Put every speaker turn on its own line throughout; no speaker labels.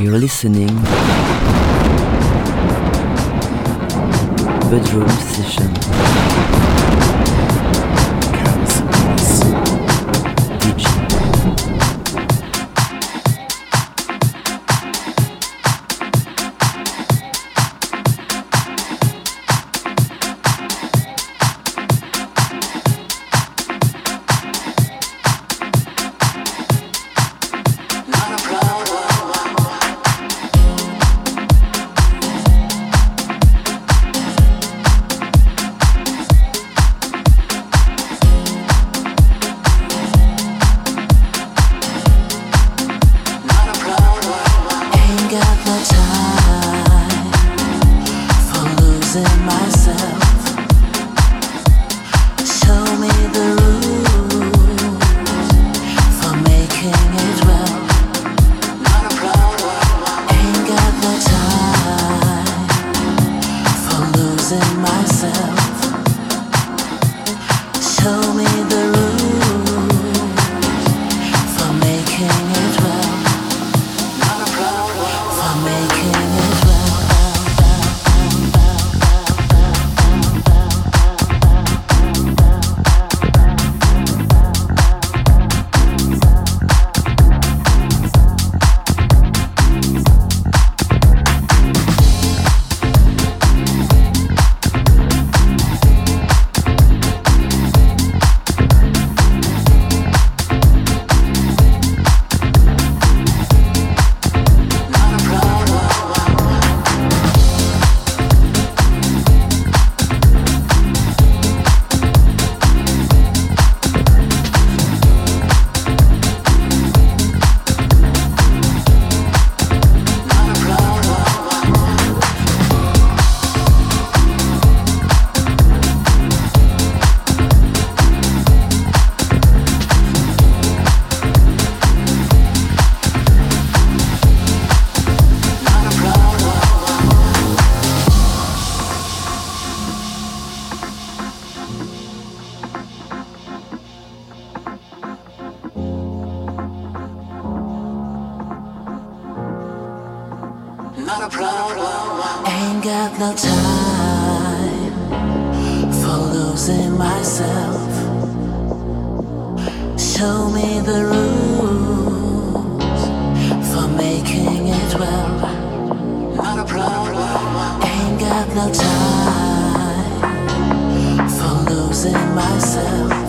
You're listening Bedroom Session.
DJ.
Ain't got no time for losing myself. Show me the rules for making it well. Ain't got no time for losing myself.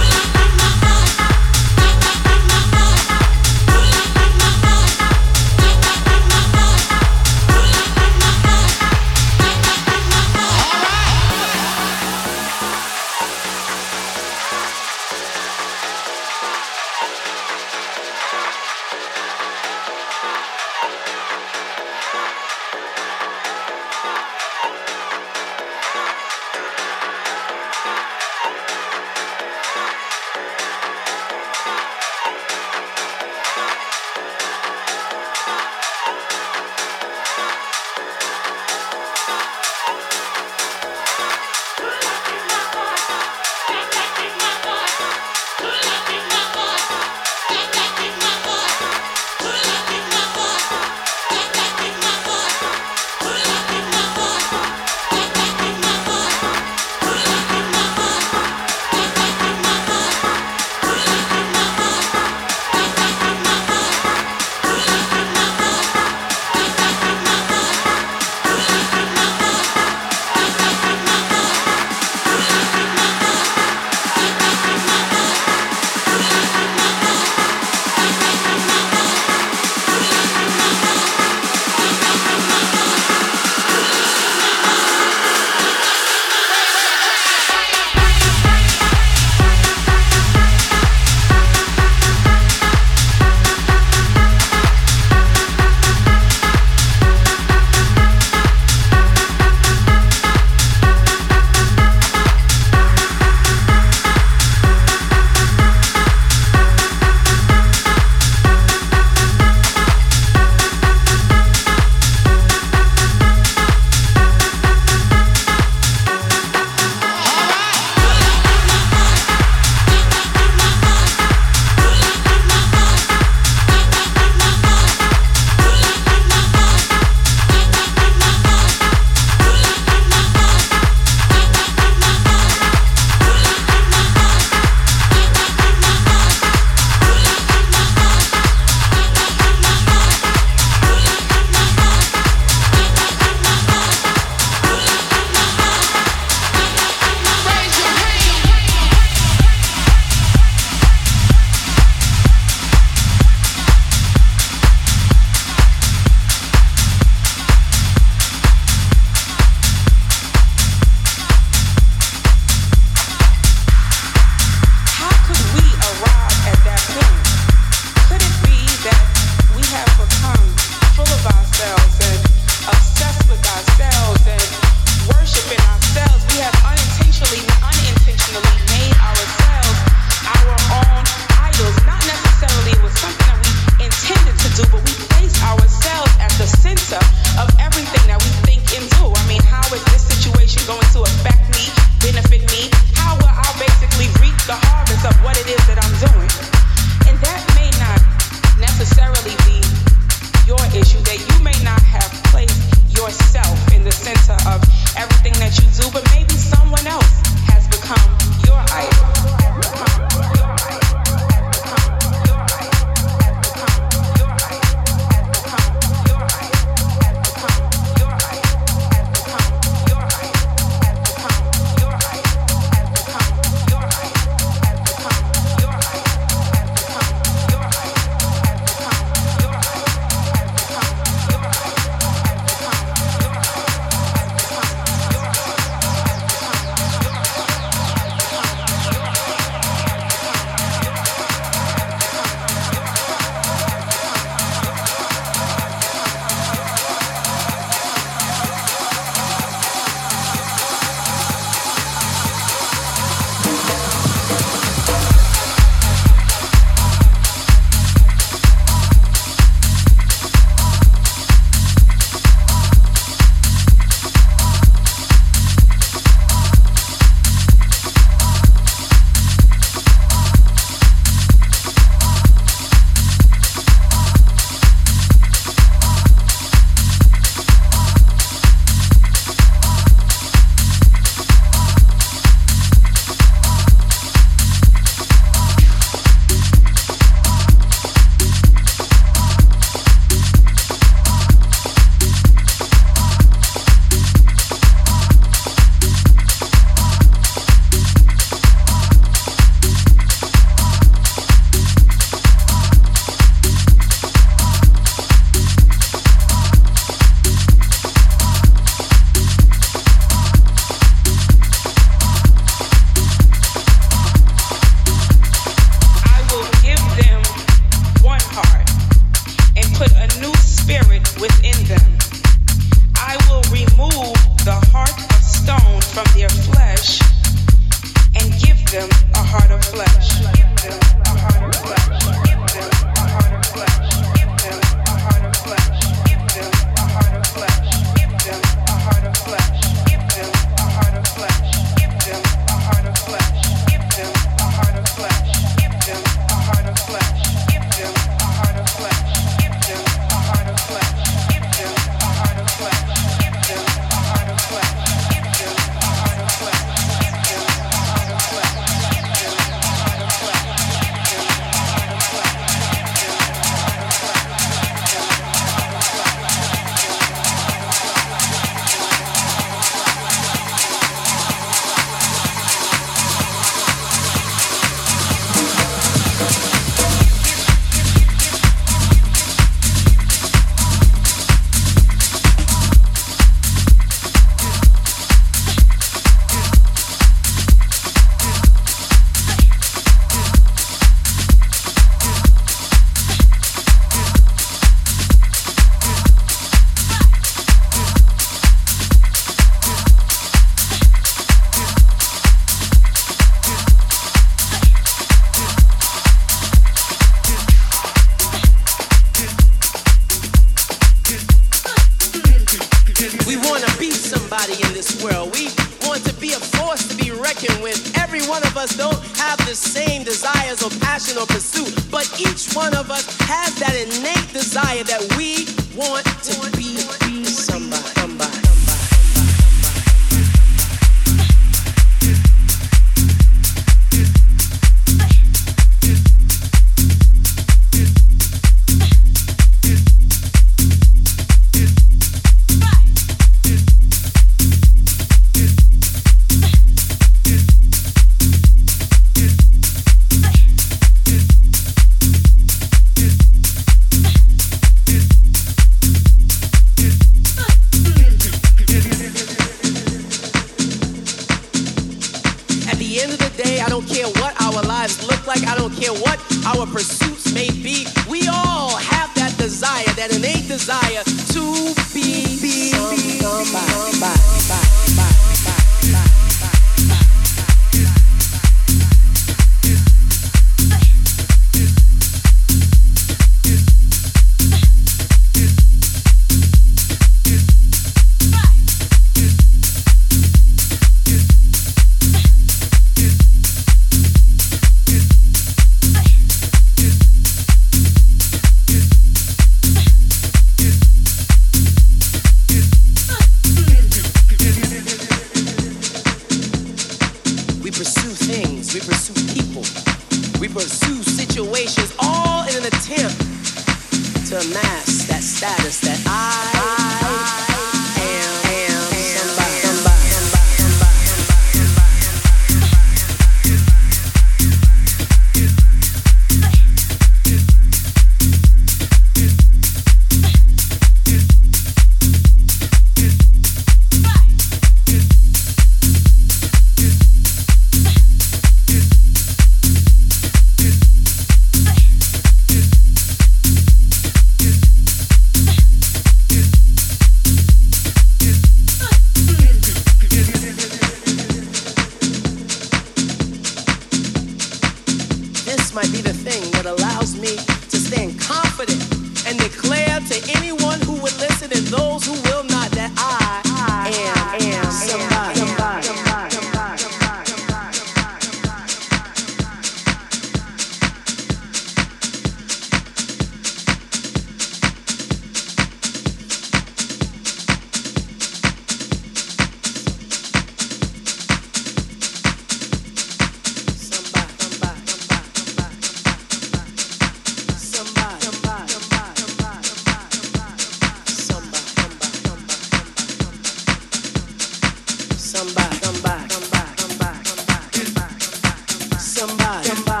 Come by.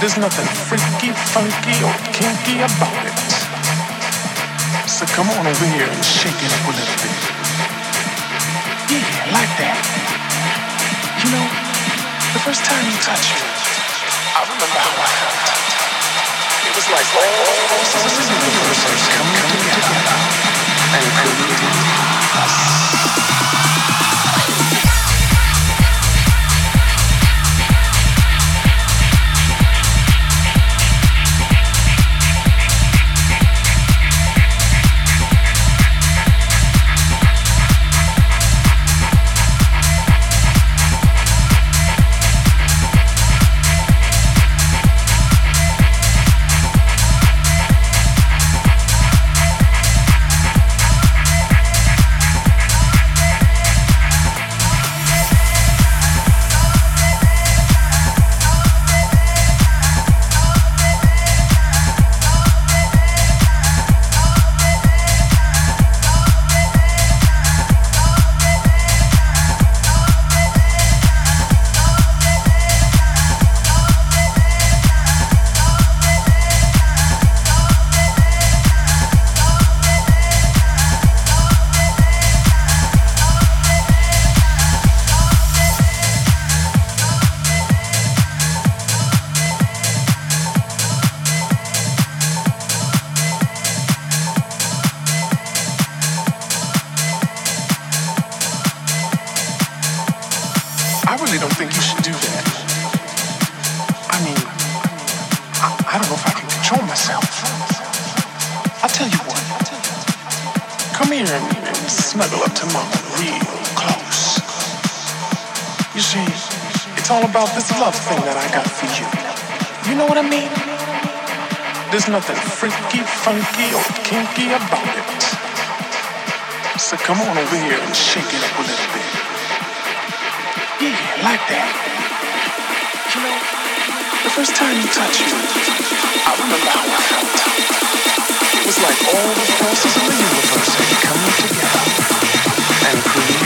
There's nothing freaky, funky, or kinky about it. So come on over here and shake it up a little bit. Yeah, like that. You know, the first time you touched me, I remember how I felt. It was like all the universe coming together and creating us. funky or kinky about it. So come on over here and shake it up a little bit. Yeah, like that. You know, the first time you touched me, I remember how I felt. It was like all the forces in the universe had come together and created.